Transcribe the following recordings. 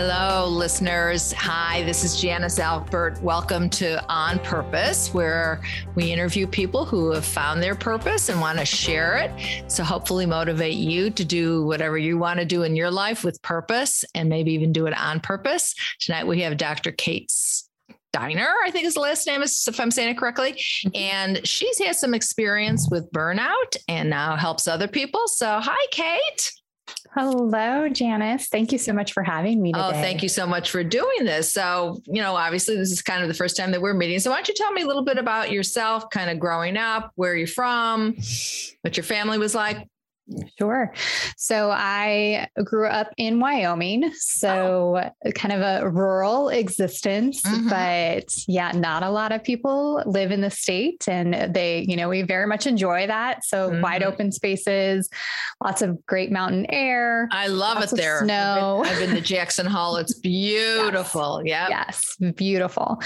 Hello, listeners. Hi, this is Janice Albert. Welcome to On Purpose, where we interview people who have found their purpose and want to share it. So, hopefully, motivate you to do whatever you want to do in your life with purpose and maybe even do it on purpose. Tonight, we have Dr. Kate Steiner, I think his last name is, if I'm saying it correctly. Mm-hmm. And she's had some experience with burnout and now helps other people. So, hi, Kate. Hello, Janice. Thank you so much for having me oh, today. Oh, thank you so much for doing this. So, you know, obviously, this is kind of the first time that we're meeting. So, why don't you tell me a little bit about yourself, kind of growing up, where you're from, what your family was like? Sure. So I grew up in Wyoming. So oh. kind of a rural existence, mm-hmm. but yeah, not a lot of people live in the state and they, you know, we very much enjoy that. So mm-hmm. wide open spaces, lots of great mountain air. I love it there. Snow. I've been, I've been, to Jackson Hole. It's beautiful. yes. Yeah. Yes. Beautiful.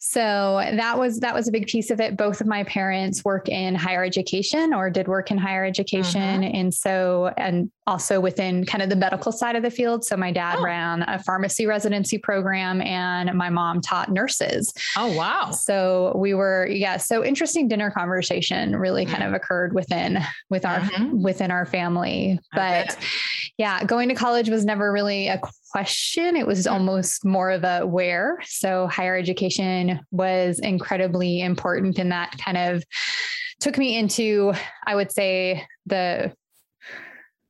So that was that was a big piece of it. Both of my parents work in higher education or did work in higher education. Mm-hmm. And so and also within kind of the medical side of the field. So my dad oh. ran a pharmacy residency program and my mom taught nurses. Oh wow. So we were yeah, so interesting dinner conversation really mm-hmm. kind of occurred within with our mm-hmm. within our family. But yeah, going to college was never really a question. It was almost more of a where. So higher education was incredibly important and that kind of took me into, I would say, the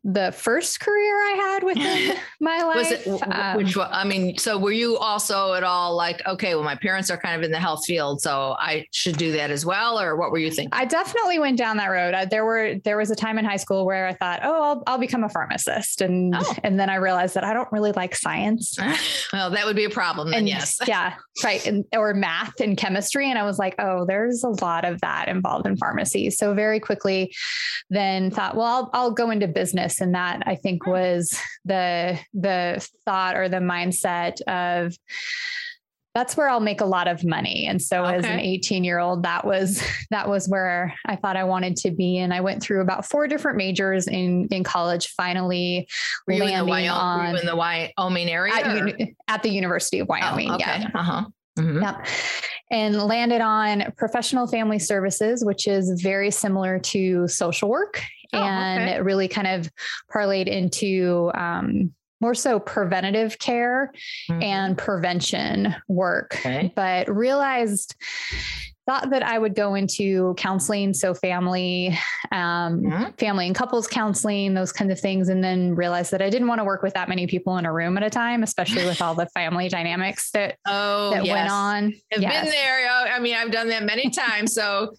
the first career I had within my life. Was it, um, which I mean, so were you also at all like, okay, well, my parents are kind of in the health field, so I should do that as well, or what were you thinking? I definitely went down that road. there were there was a time in high school where I thought, oh, I'll, I'll become a pharmacist, and oh. and then I realized that I don't really like science. well, that would be a problem. Then, and, yes, yeah, right, and, or math and chemistry, and I was like, oh, there's a lot of that involved in pharmacy. So very quickly, then thought, well, I'll I'll go into business and that I think hmm. was the the thought or the mindset of that's where I'll make a lot of money. And so okay. as an 18 year old, that was, that was where I thought I wanted to be. And I went through about four different majors in, in college, finally were landing in the Wyoming, on in the Wyoming area at, at, the University of Wyoming. Oh, okay. Yeah. Uh-huh. Mm-hmm. Yep. And landed on professional family services, which is very similar to social work oh, and okay. really kind of parlayed into um, more so preventative care mm-hmm. and prevention work, okay. but realized thought that I would go into counseling, so family, um, mm-hmm. family and couples counseling, those kinds of things, and then realized that I didn't want to work with that many people in a room at a time, especially with all the family dynamics that oh that yes. went on. I've yes. been there. I mean, I've done that many times. So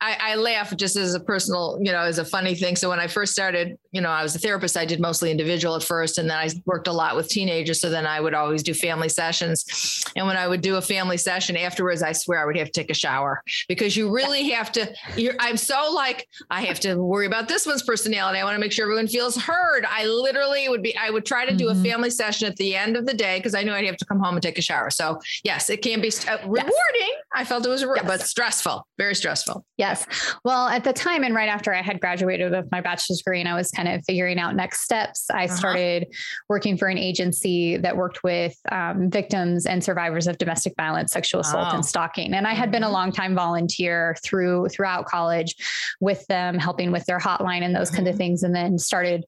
I, I laugh just as a personal, you know, as a funny thing. So when I first started, you know, I was a therapist. I did mostly individual at first, and then I worked a lot with teenagers. So then I would always do family sessions, and when I would do a family session afterwards, I swear I would have to take a shower hour because you really have to. I'm so like, I have to worry about this one's personality. I want to make sure everyone feels heard. I literally would be, I would try to do mm-hmm. a family session at the end of the day because I knew I'd have to come home and take a shower. So, yes, it can be uh, rewarding. Yes. I felt it was, yes. but stressful, very stressful. Yes. Well, at the time and right after I had graduated with my bachelor's degree and I was kind of figuring out next steps, I uh-huh. started working for an agency that worked with um, victims and survivors of domestic violence, sexual assault, oh. and stalking. And I had been a mm-hmm. long time volunteer through throughout college with them, helping with their hotline and those mm-hmm. kinds of things, and then started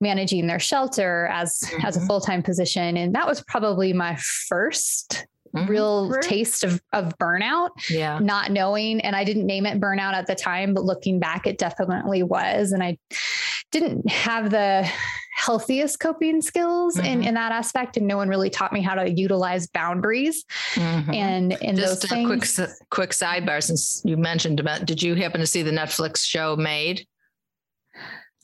managing their shelter as mm-hmm. as a mm-hmm. full time position. And that was probably my first Mm-hmm. real taste of, of burnout, yeah. not knowing. And I didn't name it burnout at the time, but looking back, it definitely was. And I didn't have the healthiest coping skills mm-hmm. in, in that aspect. And no one really taught me how to utilize boundaries mm-hmm. and, and Just those things. Quick, quick sidebar since you mentioned about, did you happen to see the Netflix show Maid?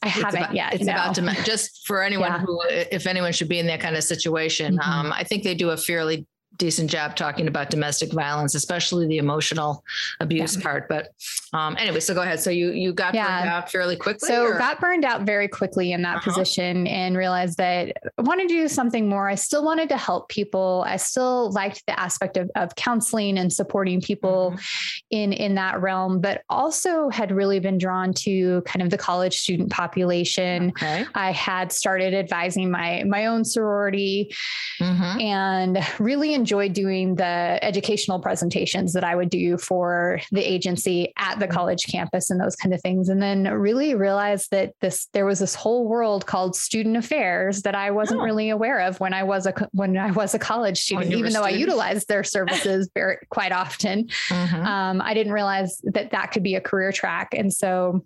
I haven't about, yet. It's no. about to just for anyone yeah. who, if anyone should be in that kind of situation. Mm-hmm. Um, I think they do a fairly decent job talking about domestic violence, especially the emotional abuse yeah. part. But um, anyway, so go ahead. So you you got yeah. burned out fairly quickly. So or? got burned out very quickly in that uh-huh. position and realized that I wanted to do something more. I still wanted to help people. I still liked the aspect of, of counseling and supporting people mm-hmm. in in that realm, but also had really been drawn to kind of the college student population. Okay. I had started advising my my own sorority mm-hmm. and really enjoyed doing the educational presentations that I would do for the agency at the college campus and those kind of things. And then really realized that this there was this whole world called student affairs that I wasn't oh. really aware of when I was a when I was a college student, even though I utilized their services very quite often. Mm-hmm. Um, I didn't realize that that could be a career track. And so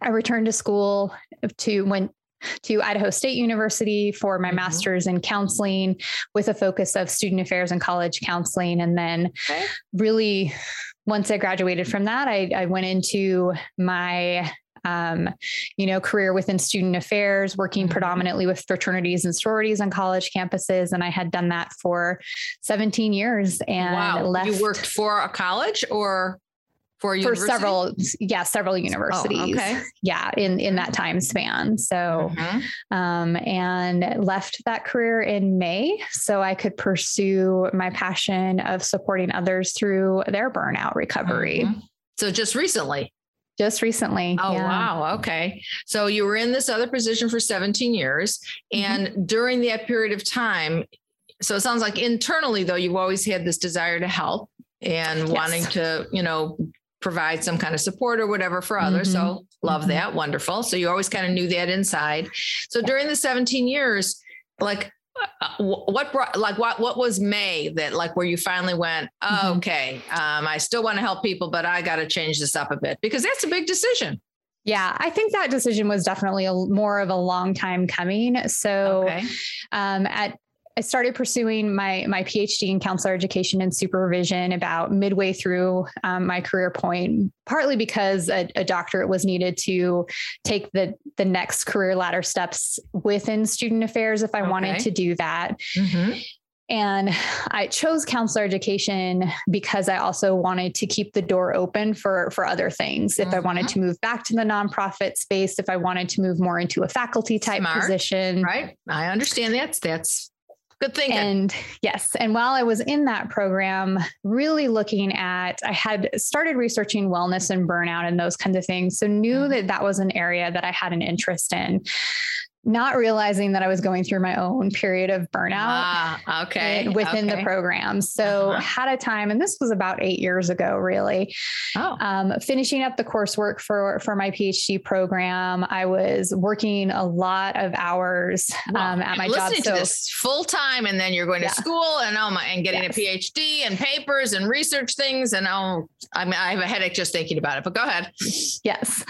I returned to school to went to Idaho State University for my mm-hmm. master's in counseling with a focus of student affairs and college counseling. And then okay. really once I graduated from that, I, I went into my um, you know, career within student affairs, working mm-hmm. predominantly with fraternities and sororities on college campuses. And I had done that for 17 years and wow. left. You worked for a college or? For for several yeah several universities oh, okay. yeah in in that time span so mm-hmm. um and left that career in may so i could pursue my passion of supporting others through their burnout recovery mm-hmm. so just recently just recently. Oh, yeah. wow. Okay. So you were in this other position for 17 years. Mm-hmm. And mm-hmm. during that period of time, so it sounds like internally, though, you've always had this desire to help and yes. wanting to, you know, provide some kind of support or whatever for others. Mm-hmm. So love mm-hmm. that. Wonderful. So you always kind of knew that inside. So during the 17 years, like uh, what brought like what what was may that like where you finally went oh, mm-hmm. okay um, i still want to help people but i got to change this up a bit because that's a big decision yeah, I think that decision was definitely a, more of a long time coming. So, okay. um, at I started pursuing my my PhD in counselor education and supervision about midway through um, my career point, partly because a, a, doctorate was needed to take the the next career ladder steps within student affairs if I okay. wanted to do that. Mm-hmm. And I chose counselor education because I also wanted to keep the door open for, for other things. If mm-hmm. I wanted mm-hmm. to move back to the nonprofit space, if I wanted to move more into a faculty type Smart, position. Right. I understand that. That's Good thing. And yes. And while I was in that program, really looking at, I had started researching wellness and burnout and those kinds of things. So knew mm-hmm. that that was an area that I had an interest in not realizing that I was going through my own period of burnout. Ah, okay. Within okay. the program. So uh-huh. had a time, and this was about eight years ago, really. Oh. Um, finishing up the coursework for, for my PhD program. I was working a lot of hours um, at my job. So this full time, and then you're going to school and oh my, and getting yes. a PhD and papers and research things. And oh, I mean, I have a headache just thinking about it, but go ahead. Yes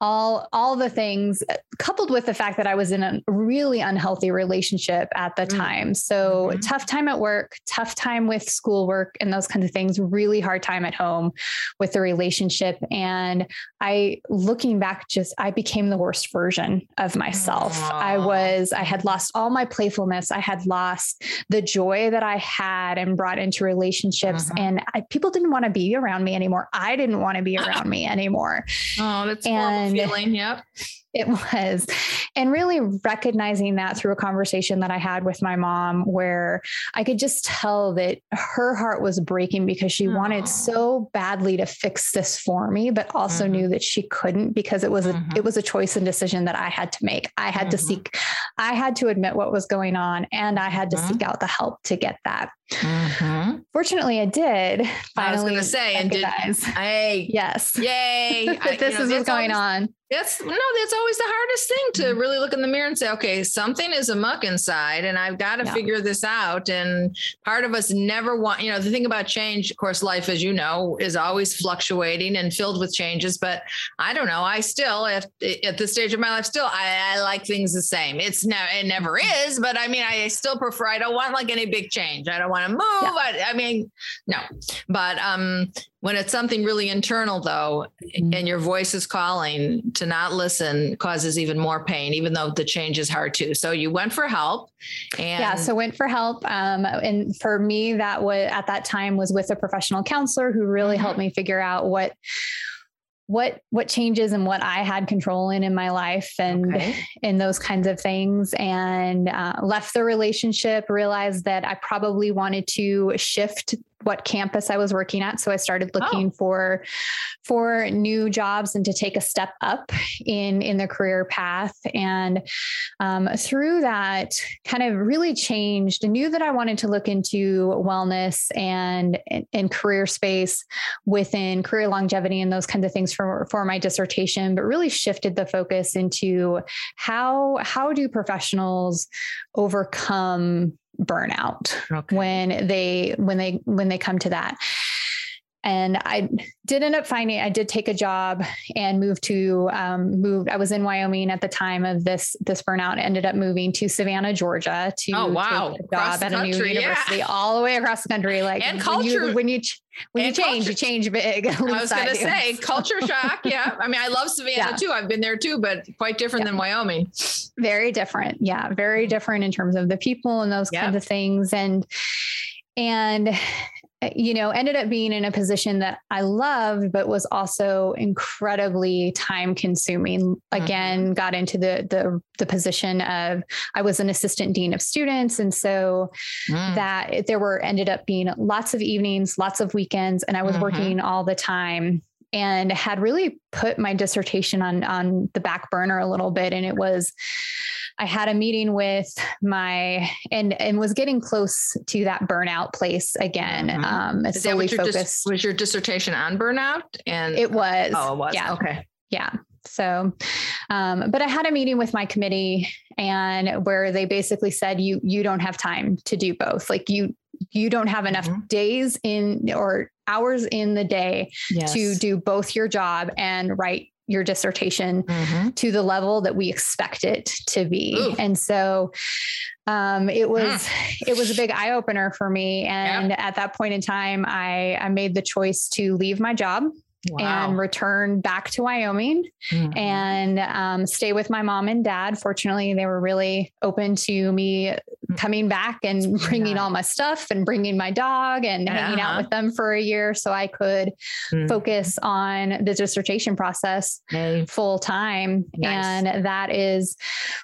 all all the things uh, coupled with the fact that I was in a really unhealthy relationship at the mm. time. So mm-hmm. tough time at work, tough time with schoolwork and those kinds of things, really hard time at home with the relationship and I looking back just I became the worst version of myself. Aww. I was I had lost all my playfulness. I had lost the joy that I had and brought into relationships mm-hmm. and I, people didn't want to be around me anymore. I didn't want to be around me anymore. Oh, that's and feeling. Yep. It was. And really recognizing that through a conversation that I had with my mom, where I could just tell that her heart was breaking because she Aww. wanted so badly to fix this for me, but also mm-hmm. knew that she couldn't because it was a mm-hmm. it was a choice and decision that I had to make. I had mm-hmm. to seek, I had to admit what was going on and I had to seek mm-hmm. out the help to get that. Fortunately, I did. I was going to say, and did I? Yes. Yay! I, this know, is what's going on. That's no, that's always the hardest thing to mm-hmm. really look in the mirror and say, okay, something is a muck inside, and I've got to yeah. figure this out. And part of us never want, you know, the thing about change, of course, life, as you know, is always fluctuating and filled with changes. But I don't know. I still, at, at this stage of my life, still, I, I like things the same. It's now, it never is, but I mean, I still prefer. I don't want like any big change. I don't want to move. Yeah. I, I mean, no. But um, when it's something really internal, though, mm-hmm. and your voice is calling, to not listen causes even more pain, even though the change is hard too. So you went for help. And yeah, so went for help. Um, and for me, that was at that time was with a professional counselor who really mm-hmm. helped me figure out what what what changes and what I had control in in my life and okay. and those kinds of things and uh, left the relationship realized that I probably wanted to shift what campus I was working at. So I started looking oh. for for new jobs and to take a step up in in the career path. And um, through that, kind of really changed. knew that I wanted to look into wellness and and career space within career longevity and those kinds of things for for my dissertation. But really shifted the focus into how how do professionals overcome burnout okay. when they when they when they come to that and I did end up finding I did take a job and moved to um, moved I was in Wyoming at the time of this this burnout ended up moving to Savannah Georgia to oh, wow. take a job at a new university yeah. all the way across the country like and culture when you when you, when you change culture. you change big I was going to say culture shock yeah I mean I love Savannah yeah. too I've been there too but quite different yeah. than Wyoming very different yeah very different in terms of the people and those kinds of things and and you know, ended up being in a position that I loved, but was also incredibly time consuming. Again, mm-hmm. got into the the the position of I was an assistant dean of students, and so mm. that there were ended up being lots of evenings, lots of weekends, and I was mm-hmm. working all the time and had really put my dissertation on on the back burner a little bit and it was I had a meeting with my and and was getting close to that burnout place again. Mm-hmm. Um, Is that focused. Dis- was your dissertation on burnout? And it was. Oh, it was. Yeah. Okay. Yeah. So, um, but I had a meeting with my committee and where they basically said, you, you don't have time to do both. Like you, you don't have enough mm-hmm. days in or hours in the day yes. to do both your job and write your dissertation mm-hmm. to the level that we expect it to be. Ooh. And so um, it was mm. it was a big eye opener for me. And at that point in time, I I made the choice to leave my job Wow. and return back to Wyoming mm-hmm. and um, stay with my mom and dad. Fortunately, they were really open to me mm. coming back and bringing all my stuff and bringing my dog and uh-huh. hanging out uh-huh. with them for a year so I could mm-hmm. focus on the dissertation process full time. Nice. And that is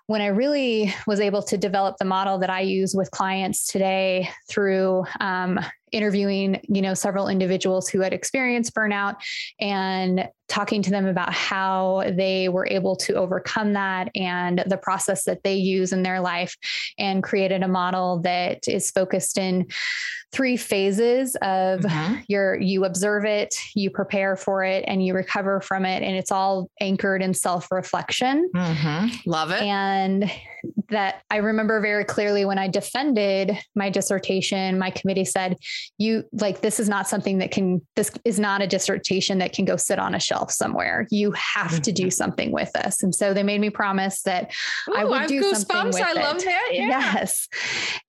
when I really was able to develop the model that I use with clients today through um, interviewing you know several individuals who had experienced burnout and talking to them about how they were able to overcome that and the process that they use in their life and created a model that is focused in three phases of mm-hmm. your you observe it you prepare for it and you recover from it and it's all anchored in self-reflection mm-hmm. love it and that i remember very clearly when i defended my dissertation my committee said you like this is not something that can this is not a dissertation that can go sit on a shelf somewhere you have to do mm-hmm. something with this and so they made me promise that Ooh, i would do something with I it. love that yeah. yes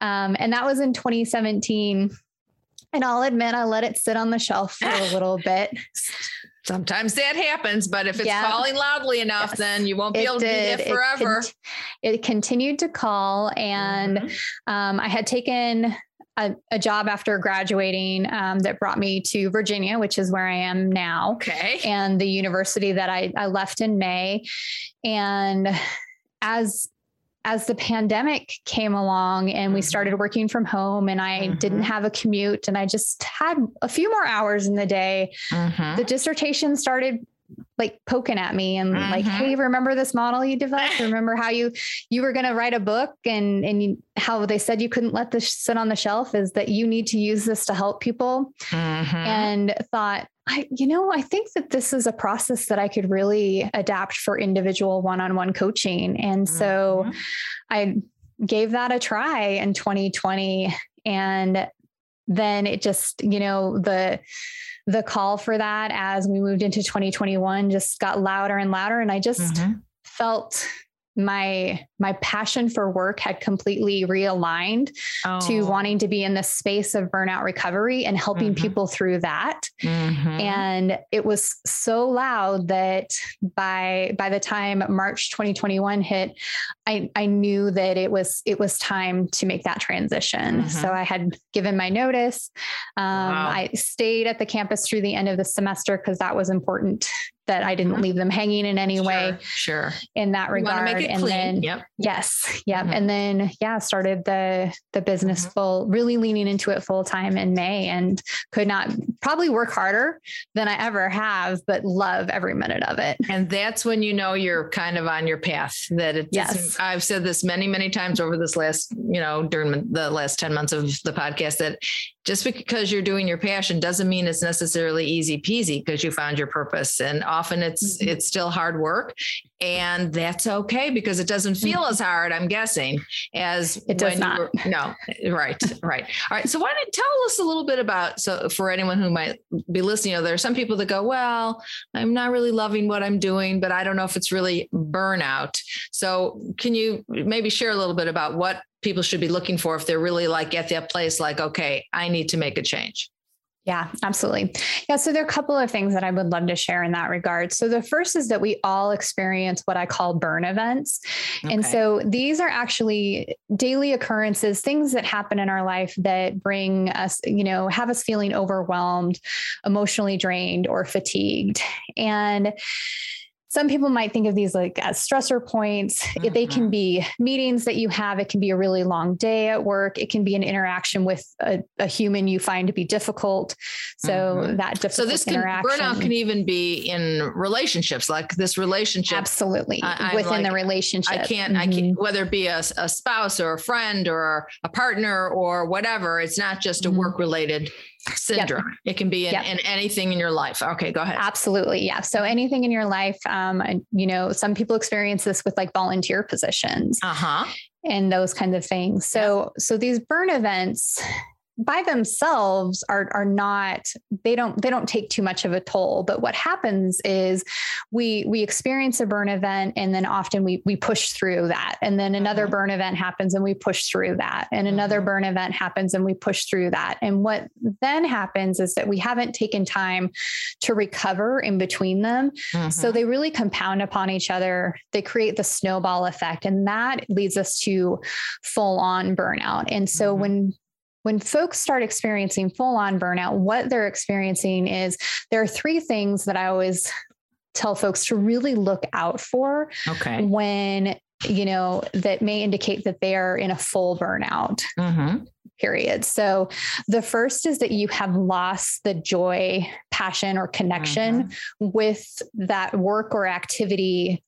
um, and that was in 2017 and I'll admit I let it sit on the shelf for a little bit. Sometimes that happens, but if it's yeah. calling loudly enough, yes. then you won't be it able did. to be it forever. It, it, continued to call, and mm-hmm. um, I had taken a, a, job after graduating um, that brought me to Virginia, which is where I am now. Okay. And the university that I, I left in May. And as as the pandemic came along and we started mm-hmm. working from home and I mm-hmm. didn't have a commute and I just had a few more hours in the day, mm-hmm. the dissertation started like poking at me and mm-hmm. like, hey, remember this model you developed? remember how you you were going to write a book and and you, how they said you couldn't let this sit on the shelf is that you need to use this to help people. Mm-hmm. And thought, I, you know, I think that this is a process that I could really adapt for individual one on one coaching. And so mm-hmm. I gave that a try in 2020. And then it just, you know, the, the call for that as we moved into 2021 just got louder and louder. And I just mm-hmm. felt my my passion for work had completely realigned oh. to wanting to be in the space of burnout recovery and helping mm-hmm. people through that mm-hmm. and it was so loud that by by the time march 2021 hit i i knew that it was it was time to make that transition mm-hmm. so i had given my notice um, wow. i stayed at the campus through the end of the semester because that was important that I didn't mm-hmm. leave them hanging in any sure, way. Sure. In that regard. and clean. then yep. yes. Yep. Mm-hmm. And then yeah, started the the business mm-hmm. full, really leaning into it full time in May and could not probably work harder than I ever have, but love every minute of it. And that's when you know you're kind of on your path that it yes. I've said this many, many times over this last, you know, during the last 10 months of the podcast that just because you're doing your passion doesn't mean it's necessarily easy peasy because you found your purpose and often it's mm-hmm. it's still hard work and that's okay because it doesn't feel mm-hmm. as hard i'm guessing as it does not were, no right right all right so why don't you tell us a little bit about so for anyone who might be listening you know, there are some people that go well i'm not really loving what i'm doing but i don't know if it's really burnout so can you maybe share a little bit about what people should be looking for if they're really like at that place like okay i need to make a change yeah, absolutely. Yeah. So there are a couple of things that I would love to share in that regard. So the first is that we all experience what I call burn events. Okay. And so these are actually daily occurrences, things that happen in our life that bring us, you know, have us feeling overwhelmed, emotionally drained, or fatigued. And some people might think of these like as stressor points. Mm-hmm. They can mm-hmm. be meetings that you have. It can be a really long day at work. It can be an interaction with a, a human you find to be difficult. So mm-hmm. that difficult so this can, burnout can even be in relationships, like this relationship. Absolutely, I, within like, the relationship. I can't. Mm-hmm. I can't. Whether it be a, a, spouse or a friend or a partner or whatever, it's not just a mm-hmm. work related syndrome. Yep. It can be in, yep. in, anything in your life. Okay, go ahead. Absolutely. Yeah. So anything in your life, um, you know, some people experience this with like volunteer positions. Uh-huh. And those kinds of things. So, yep. so these burn events, by themselves are are not they don't they don't take too much of a toll but what happens is we we experience a burn event and then often we we push through that and then another mm-hmm. burn event happens and we push through that and another mm-hmm. burn event happens and we push through that and what then happens is that we haven't taken time to recover in between them mm-hmm. so they really compound upon each other they create the snowball effect and that leads us to full on burnout and so mm-hmm. when when folks start experiencing full on burnout, what they're experiencing is there are three things that I always tell folks to really look out for okay. when, you know, that may indicate that they are in a full burnout. Mm-hmm. Period. So the first is that you have lost the joy, passion, or connection mm-hmm. with that work or activity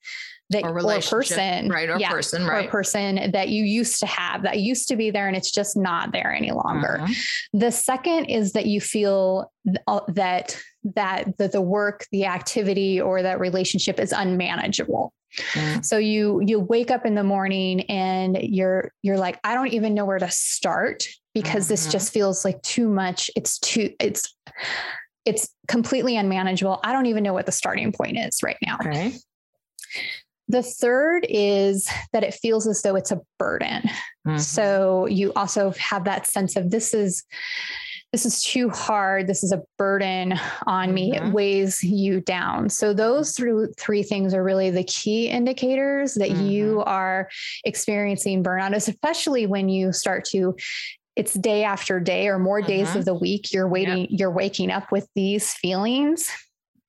that or, or person, right? Or yeah, person, right? Or person that you used to have that used to be there and it's just not there any longer. Mm-hmm. The second is that you feel uh, that that the, the work, the activity, or that relationship is unmanageable. Mm. So you you wake up in the morning and you're you're like, I don't even know where to start because mm-hmm. this just feels like too much. It's too it's it's completely unmanageable. I don't even know what the starting point is right now. Okay. The third is that it feels as though it's a burden. Mm-hmm. So you also have that sense of this is this is too hard. This is a burden on me. Mm-hmm. It weighs you down. So those three, three things are really the key indicators that mm-hmm. you are experiencing burnout, especially when you start to it's day after day or more days mm-hmm. of the week you're waiting yep. you're waking up with these feelings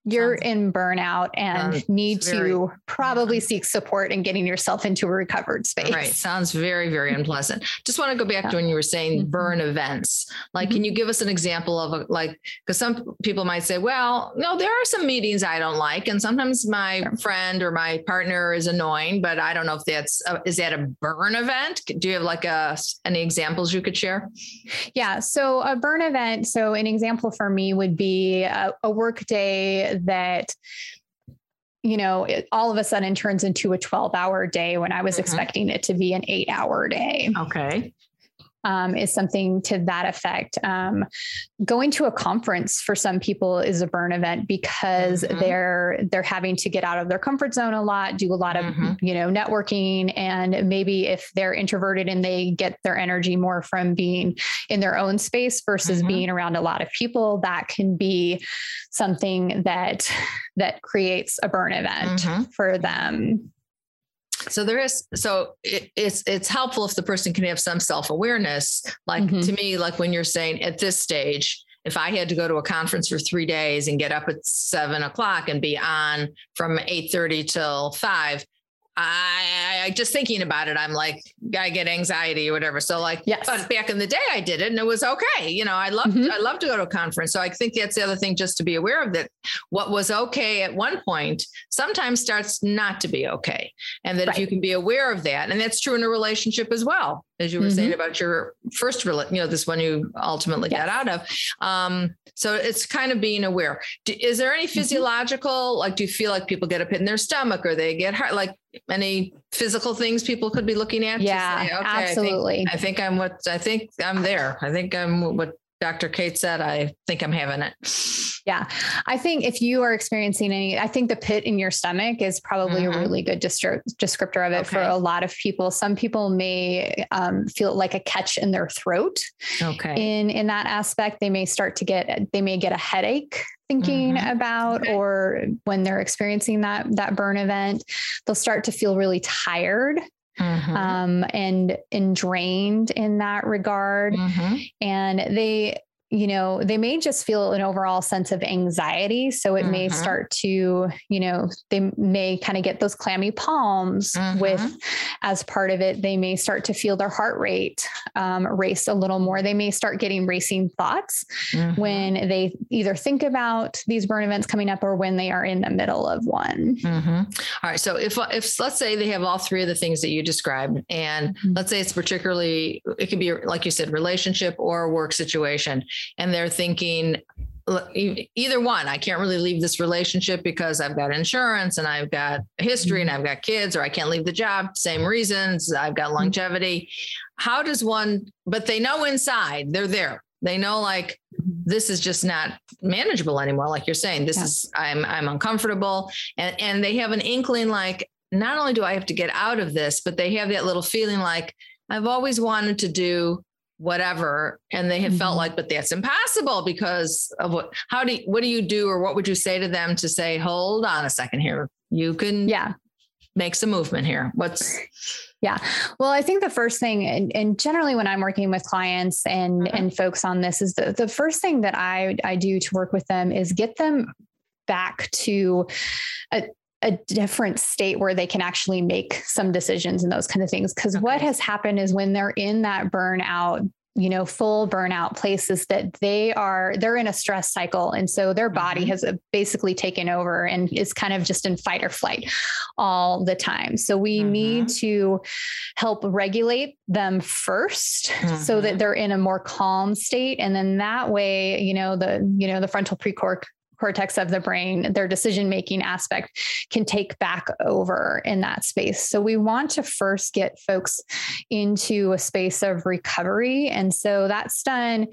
you're sounds, in burnout and need very, to probably yeah. seek support in getting yourself into a recovered space. Right. Sounds very, very unpleasant. Just want to go back yeah. to when you were saying mm-hmm. burn events. Like, mm-hmm. can you give us an example of a, like, because some people might say, well, no, there are some meetings I don't like. And sometimes my sure. friend or my partner is annoying, but I don't know if that's, a, is that a burn event? Do you have like a, any examples you could share? Yeah. So a burn event. So an example for me would be a, a work day that you know, it all of a sudden turns into a 12 hour day when I was mm-hmm. expecting it to be an eight hour day. Okay um, is something to that effect. Um, going to a conference for some people is a burn event because mm-hmm. they're they're having to get out of their comfort zone a lot, do a lot of mm-hmm. you know networking, and maybe if they're introverted and they get their energy more from being in their own space versus mm-hmm. being around a lot of people, that can be something that that creates a burn event mm-hmm. for them. So there is so it, it's it's helpful if the person can have some self awareness. Like mm-hmm. to me, like when you're saying at this stage, if I had to go to a conference for three days and get up at seven o'clock and be on from 8:30 till five, I, I, just thinking about it, I'm like, I get anxiety or whatever. So like, yes. but back in the day I did it and it was okay. You know, I love, mm-hmm. I love to go to a conference. So I think that's the other thing just to be aware of that what was okay at one point sometimes starts not to be okay. And that right. if you can be aware of that, and that's true in a relationship as well as you were mm-hmm. saying about your first, you know, this one you ultimately yes. got out of. Um, so it's kind of being aware. Do, is there any mm-hmm. physiological, mm-hmm. like, do you feel like people get a pit in their stomach or they get hurt? Like any physical things people could be looking at? Yeah, say, okay, absolutely. I think, I think I'm what I think I'm there. I think I'm what Dr. Kate said. I think I'm having it. Yeah. I think if you are experiencing any, I think the pit in your stomach is probably mm-hmm. a really good distri- descriptor of it okay. for a lot of people. Some people may um, feel like a catch in their throat. Okay. In in that aspect, they may start to get they may get a headache thinking mm-hmm. about okay. or when they're experiencing that that burn event they'll start to feel really tired Mm-hmm. Um, and and drained in that regard. Mm-hmm. And they you know, they may just feel an overall sense of anxiety. So it mm-hmm. may start to, you know, they may kind of get those clammy palms mm-hmm. with, as part of it, they may start to feel their heart rate um, race a little more. They may start getting racing thoughts mm-hmm. when they either think about these burn events coming up or when they are in the middle of one. Mm-hmm. All right. So if, if let's say they have all three of the things that you described, and mm-hmm. let's say it's particularly, it could be like you said, relationship or work situation and they're thinking either one i can't really leave this relationship because i've got insurance and i've got history and mm-hmm. i've got kids or i can't leave the job same reasons i've got mm-hmm. longevity how does one but they know inside they're there they know like this is just not manageable anymore like you're saying this yeah. is i'm i'm uncomfortable and and they have an inkling like not only do i have to get out of this but they have that little feeling like i've always wanted to do whatever. And they have mm-hmm. felt like but that's impossible because of what how do you, what do you do or what would you say to them to say hold on a second here. You can yeah. make some movement here. What's yeah. Well i think the first thing and, and generally when i'm working with clients and mm-hmm. and folks on this is the, the first thing that i i do to work with them is get them back to a, a different state where they can actually make some decisions and those kind of things. Because okay. what has happened is when they're in that burnout, you know, full burnout places that they are, they're in a stress cycle. And so their body mm-hmm. has uh, basically taken over and is kind of just in fight or flight all the time. So we mm-hmm. need to help regulate them 1st mm-hmm. so that mm-hmm. they're in a more calm state. And then that way, you know, the, you know, the frontal precortex cortex of the brain, their decision making aspect can take back over in that space. So we want to first get folks into a space of recovery. And so that's done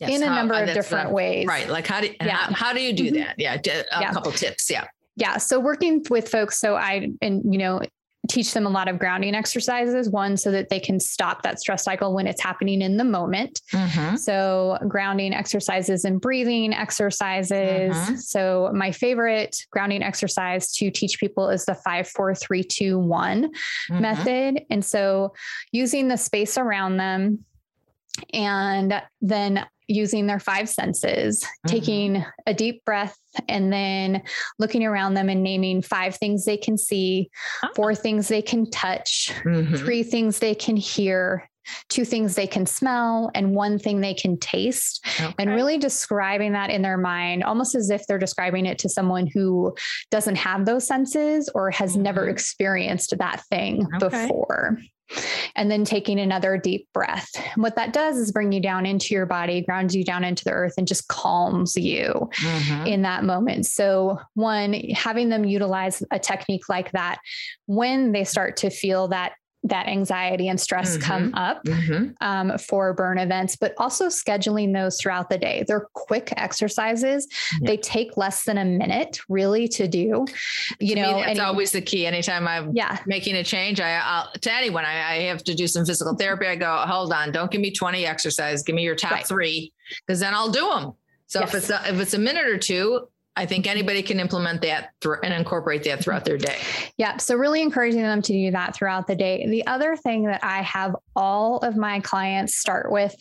yes, in a how, number of different ways. Right. Like how do, yeah. how, how do you do mm-hmm. that? Yeah. A yeah. couple tips. Yeah. Yeah. So working with folks. So I, and you know, teach them a lot of grounding exercises one so that they can stop that stress cycle when it's happening in the moment mm-hmm. so grounding exercises and breathing exercises mm-hmm. so my favorite grounding exercise to teach people is the five four three two one mm-hmm. method and so using the space around them and then using their five senses, mm-hmm. taking a deep breath and then looking around them and naming five things they can see, oh. four things they can touch, mm-hmm. three things they can hear, two things they can smell, and one thing they can taste. Okay. And really describing that in their mind, almost as if they're describing it to someone who doesn't have those senses or has mm-hmm. never experienced that thing okay. before and then taking another deep breath. And what that does is bring you down into your body, grounds you down into the earth, and just calms you mm-hmm. in that moment. So, one, having them utilize a technique like that when they start to feel that that anxiety and stress mm-hmm. come up mm-hmm. um, for burn events, but also scheduling those throughout the day. They're quick exercises. Yeah. They take less than a minute really to do. You to know, it's always the key. Anytime I'm yeah. making a change, I I'll, to anyone I, I, have to do some physical therapy. I go, hold on, don't give me 20 exercises. Give me your top right. three, because then I'll do them. So yes. if it's a, if it's a minute or two, I think anybody can implement that th- and incorporate that throughout their day. Yeah. So, really encouraging them to do that throughout the day. The other thing that I have all of my clients start with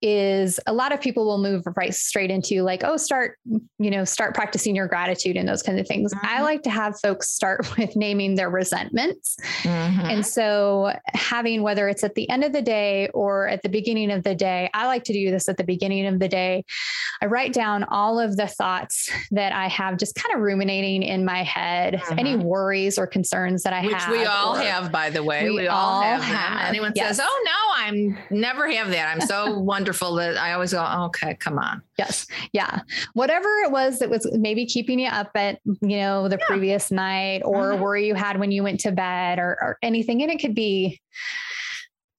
is a lot of people will move right straight into like, oh, start, you know, start practicing your gratitude and those kinds of things. Mm-hmm. I like to have folks start with naming their resentments. Mm-hmm. And so, having whether it's at the end of the day or at the beginning of the day, I like to do this at the beginning of the day. I write down all of the thoughts that I have just kind of ruminating in my head, any worries or concerns that I Which have. Which we all have, by the way. We, we all, have, have. Anyone yes. says, oh, no, I'm never have that. I'm so wonderful that I always go, okay, come on. Yes. Yeah. Whatever it was that was maybe keeping you up at, you know, the yeah. previous night or mm-hmm. worry you had when you went to bed or, or anything. And it could be,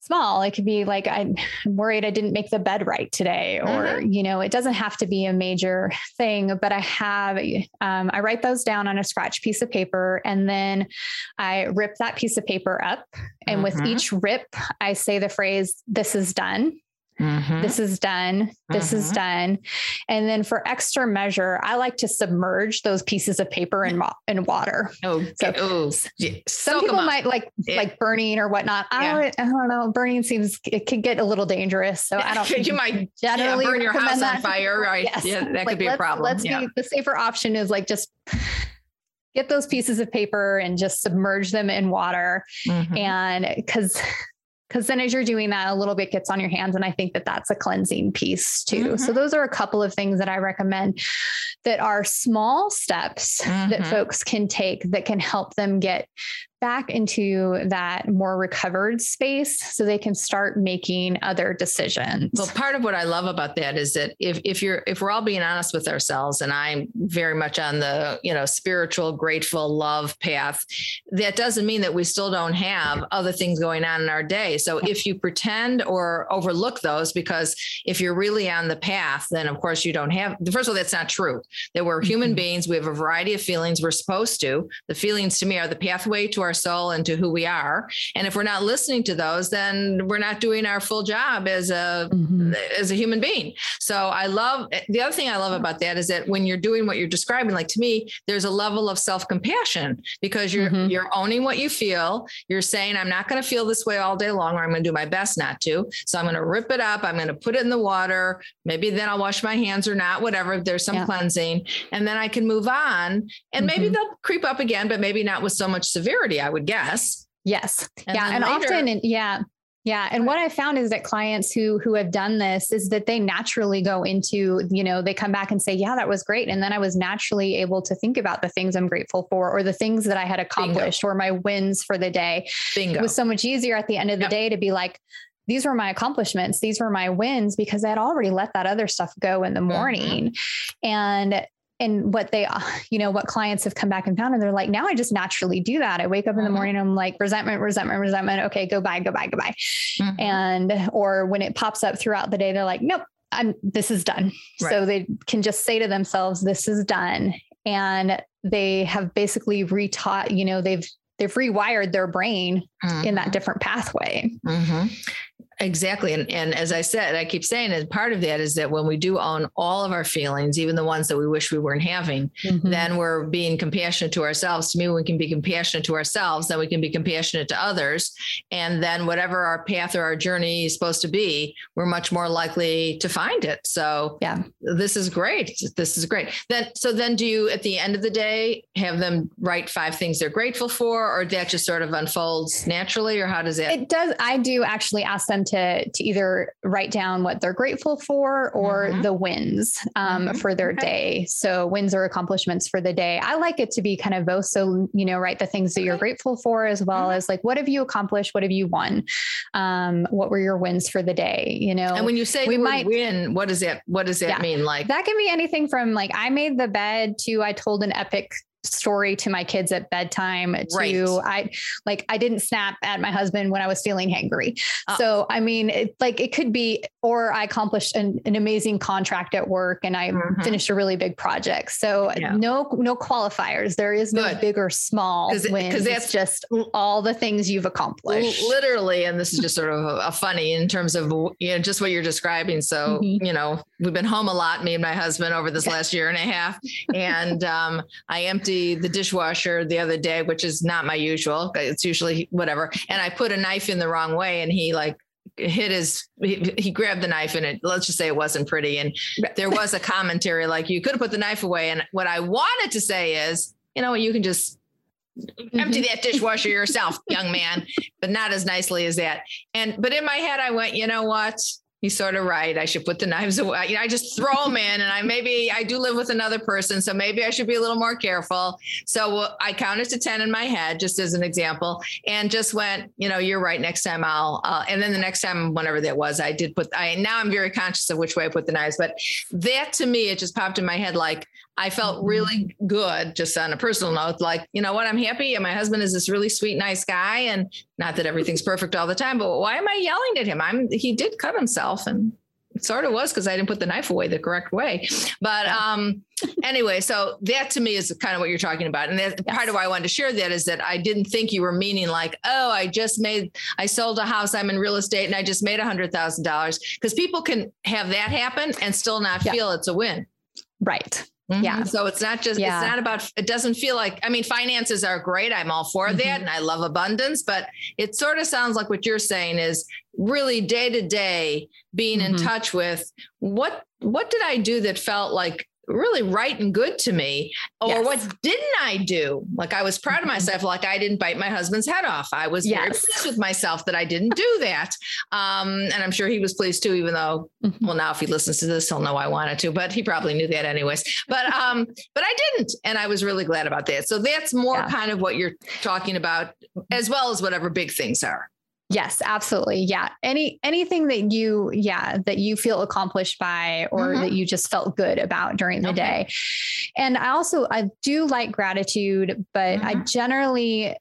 small. It could be like, I'm worried I didn't make the bed right today, or, mm-hmm. you know, it doesn't have to be a major thing, but I have, um, I write those down on a scratch piece of paper and then I rip that piece of paper up. And mm-hmm. with each rip, I say the phrase, this is done. Mm-hmm. This is done. This mm-hmm. is done. And then for extra measure, I like to submerge those pieces of paper in, in water. Oh, so, oh, yeah. some people might like yeah. like burning or whatnot. I, yeah. don't, I don't know. Burning seems it could get a little dangerous. So I don't. Think you might generally burn your house that. on fire. Right? Yes. Yeah, that like, could be a problem. Let's be the safer option is like just get those pieces of paper and just submerge them in water mm-hmm. and because because then as you're doing that a little bit gets on your hands and i think that that's a cleansing piece too mm-hmm. so those are a couple of things that i recommend that are small steps mm-hmm. that folks can take that can help them get back into that more recovered space so they can start making other decisions. Well, part of what I love about that is that if if you're if we're all being honest with ourselves and I'm very much on the, you know, spiritual, grateful, love path, that doesn't mean that we still don't have other things going on in our day. So if you pretend or overlook those because if you're really on the path, then of course you don't have first of all that's not true. That we're human mm-hmm. beings, we have a variety of feelings we're supposed to. The feelings to me are the pathway to our our soul and to who we are. And if we're not listening to those, then we're not doing our full job as a mm-hmm. as a human being. So I love the other thing I love about that is that when you're doing what you're describing, like to me, there's a level of self-compassion because you're mm-hmm. you're owning what you feel. You're saying, I'm not going to feel this way all day long, or I'm going to do my best not to. So I'm going to rip it up. I'm going to put it in the water. Maybe then I'll wash my hands or not, whatever. There's some yeah. cleansing. And then I can move on. And mm-hmm. maybe they'll creep up again, but maybe not with so much severity. I would guess. Yes. And yeah. And later, often, yeah. Yeah. And what I found is that clients who who have done this is that they naturally go into, you know, they come back and say, Yeah, that was great. And then I was naturally able to think about the things I'm grateful for or the things that I had accomplished Bingo. or my wins for the day. Bingo. It was so much easier at the end of the yep. day to be like, these were my accomplishments. These were my wins because I had already let that other stuff go in the mm-hmm. morning. Mm-hmm. And and what they, you know, what clients have come back and found, and they're like, now I just naturally do that. I wake up in the mm-hmm. morning, I'm like, resentment, resentment, resentment. Okay, go bye, go bye, go bye. Mm-hmm. And, or when it pops up throughout the day, they're like, nope, I'm, this is done. Right. So they can just say to themselves, this is done. And they have basically retaught, you know, they've, they've rewired their brain mm-hmm. in that mm-hmm. different pathway. Mm-hmm. Exactly. And, and as I said, I keep saying that part of that is that when we do own all of our feelings, even the ones that we wish we weren't having, mm-hmm. then we're being compassionate to ourselves. To me, we can be compassionate to ourselves, then we can be compassionate to others. And then whatever our path or our journey is supposed to be, we're much more likely to find it. So yeah, this is great. This is great. Then so then do you at the end of the day have them write five things they're grateful for, or that just sort of unfolds naturally, or how does it? It does. I do actually ask them to to either write down what they're grateful for or mm-hmm. the wins um, mm-hmm. for their okay. day. So wins or accomplishments for the day. I like it to be kind of both. So you know, write the things that you're grateful for as well mm-hmm. as like what have you accomplished, what have you won, um, what were your wins for the day. You know, and when you say we might win, what does that what does that yeah, mean? Like that can be anything from like I made the bed to I told an epic story to my kids at bedtime to right. I like I didn't snap at my husband when I was feeling hangry. Uh, so I mean it, like it could be or I accomplished an, an amazing contract at work and I mm-hmm. finished a really big project. So yeah. no no qualifiers. There is no Good. big or small Cause. Because that's just all the things you've accomplished. Literally and this is just sort of a, a funny in terms of you know just what you're describing. So, mm-hmm. you know, we've been home a lot me and my husband over this last year and a half and um I emptied the dishwasher the other day, which is not my usual. It's usually whatever. And I put a knife in the wrong way and he like hit his he, he, grabbed the knife and it let's just say it wasn't pretty and there was a commentary like you could have put the knife away and what i wanted to say is you know you can just empty mm-hmm. that dishwasher yourself young man but not as nicely as that and but in my head i went you know what he's sort of right. I should put the knives away. You know, I just throw them in, and I maybe I do live with another person, so maybe I should be a little more careful. So I counted to ten in my head, just as an example, and just went, you know, you're right. Next time I'll, uh, and then the next time, whenever that was, I did put. I now I'm very conscious of which way I put the knives, but that to me, it just popped in my head like I felt mm-hmm. really good, just on a personal note. Like, you know what? I'm happy. And my husband is this really sweet, nice guy. And not that everything's perfect all the time, but why am I yelling at him? I'm, he did cut himself and it sort of was because I didn't put the knife away the correct way. But um, anyway, so that to me is kind of what you're talking about. And that, yes. part of why I wanted to share that is that I didn't think you were meaning like, oh, I just made, I sold a house, I'm in real estate, and I just made a hundred thousand dollars. Because people can have that happen and still not yeah. feel it's a win. Right. Mm-hmm. Yeah. So it's not just, yeah. it's not about, it doesn't feel like, I mean, finances are great. I'm all for mm-hmm. that. And I love abundance, but it sort of sounds like what you're saying is really day to day being mm-hmm. in touch with what, what did I do that felt like really right and good to me or yes. what didn't i do like i was proud of mm-hmm. myself like i didn't bite my husband's head off i was yes. very pleased with myself that i didn't do that um, and i'm sure he was pleased too even though mm-hmm. well now if he listens to this he'll know i wanted to but he probably knew that anyways but um but i didn't and i was really glad about that so that's more yeah. kind of what you're talking about as well as whatever big things are Yes, absolutely. Yeah. Any anything that you yeah, that you feel accomplished by or mm-hmm. that you just felt good about during the okay. day. And I also I do like gratitude, but mm-hmm. I generally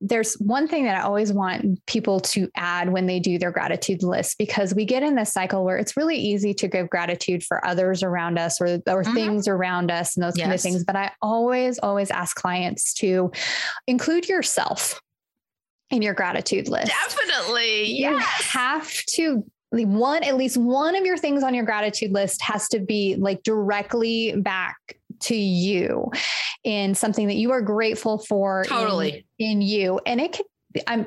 there's one thing that I always want people to add when they do their gratitude list because we get in this cycle where it's really easy to give gratitude for others around us or, or mm-hmm. things around us and those yes. kind of things. But I always, always ask clients to include yourself in your gratitude list. Definitely. You have to one at least one of your things on your gratitude list has to be like directly back to you in something that you are grateful for totally in, in you and it could I'm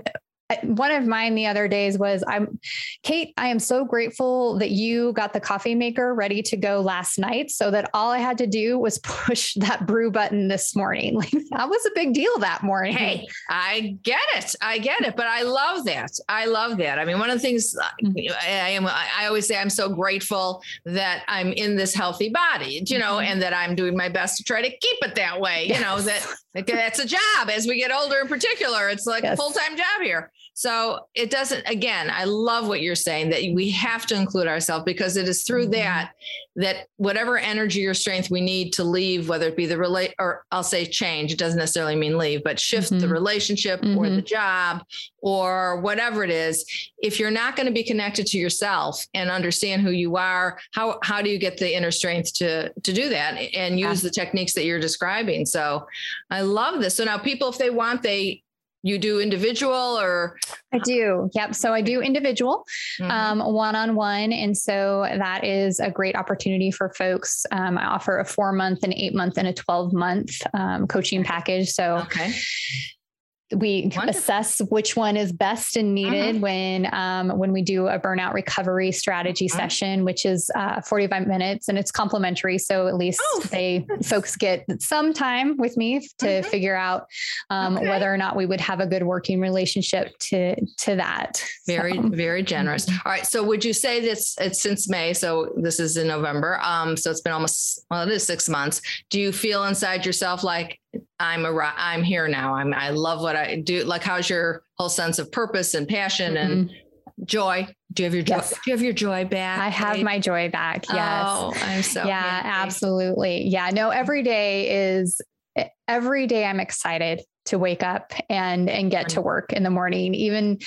one of mine the other days was I'm Kate, I am so grateful that you got the coffee maker ready to go last night so that all I had to do was push that brew button this morning. Like that was a big deal that morning. Hey, I get it. I get it. But I love that. I love that. I mean, one of the things mm-hmm. I am, I always say I'm so grateful that I'm in this healthy body, you know, mm-hmm. and that I'm doing my best to try to keep it that way, you yes. know, that that's a job as we get older in particular. It's like yes. a full-time job here. So it doesn't, again, I love what you're saying that we have to include ourselves because it is through mm-hmm. that, that whatever energy or strength we need to leave, whether it be the relate or I'll say change, it doesn't necessarily mean leave, but shift mm-hmm. the relationship mm-hmm. or the mm-hmm. job or whatever it is. If you're not going to be connected to yourself and understand who you are, how, how do you get the inner strength to, to do that and use yeah. the techniques that you're describing? So I love this. So now people, if they want, they, you do individual or? I do. Yep. So i do individual mm-hmm. um, one-on-one. And so that is a great opportunity for folks. Um, i offer a four month an eight month and a 12 month um, coaching package. So okay we Wonderful. assess which one is best and needed mm-hmm. when um, when we do a burnout recovery strategy mm-hmm. session, which is uh, 45 minutes and it's complimentary. So at least oh. they folks get some time with me to mm-hmm. figure out um, okay. whether or not we would have a good working relationship to to that. Very so. very generous. All right. So would you say this it's since May? So this is in November. Um, so it's been almost well, it is six months. Do you feel inside yourself like I'm a I'm here now. I'm I love what I do. Like how's your whole sense of purpose and passion mm-hmm. and joy? Do you have your joy? Yes. Do you have your joy back? I have my joy back. Yes. Oh, I'm so Yeah, happy. absolutely. Yeah. No, every day is every day I'm excited to wake up and and get to work in the morning even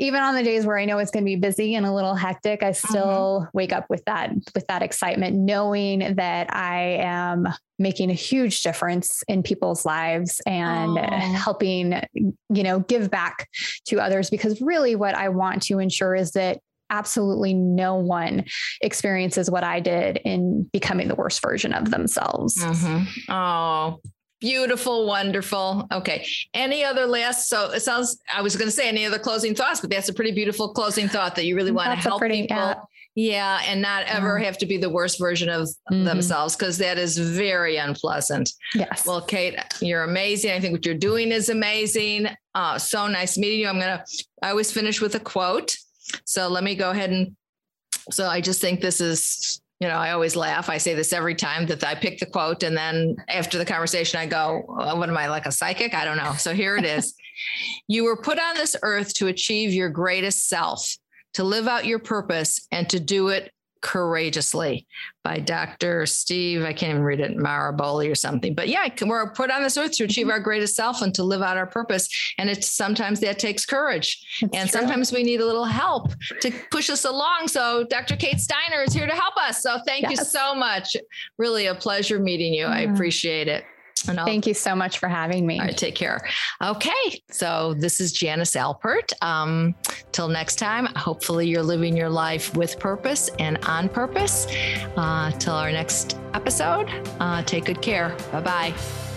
even on the days where I know it's going to be busy and a little hectic I still mm-hmm. wake up with that with that excitement knowing that I am making a huge difference in people's lives and oh. helping you know give back to others because really what I want to ensure is that absolutely no one experiences what I did in becoming the worst version of themselves. Mm-hmm. Oh, Beautiful, wonderful. Okay. Any other last? So it sounds. I was going to say any other closing thoughts, but that's a pretty beautiful closing thought that you really want to help pretty, people. Yeah. yeah. and not ever yeah. have to be the worst version of mm-hmm. themselves because that is very unpleasant. Yes. Well, Kate, you're amazing. I think what you're doing is amazing. Uh, so nice meeting you. I'm gonna. I always finish with a quote. So let me go ahead and. So I just think this is you know, I always laugh. I say this every time that I pick the quote. And then after the conversation, I go, What am I like a psychic? I don't know. So here it is You were put on this earth to achieve your greatest self, to live out your purpose, and to do it courageously by Dr. Steve. I can't even read it, Maraboli or something. But yeah, we're put on this earth to achieve our greatest self and to live out our purpose. And it's sometimes that takes courage. That's and true. sometimes we need a little help to push us along. So Dr. Kate Steiner is here to help us. So thank yes. you so much. Really a pleasure meeting you. I mm. appreciate it. And I'll, Thank you so much for having me. All right, take care. Okay, so this is Janice Alpert. Um, till next time, hopefully you're living your life with purpose and on purpose. Uh, till our next episode, uh, take good care. Bye bye.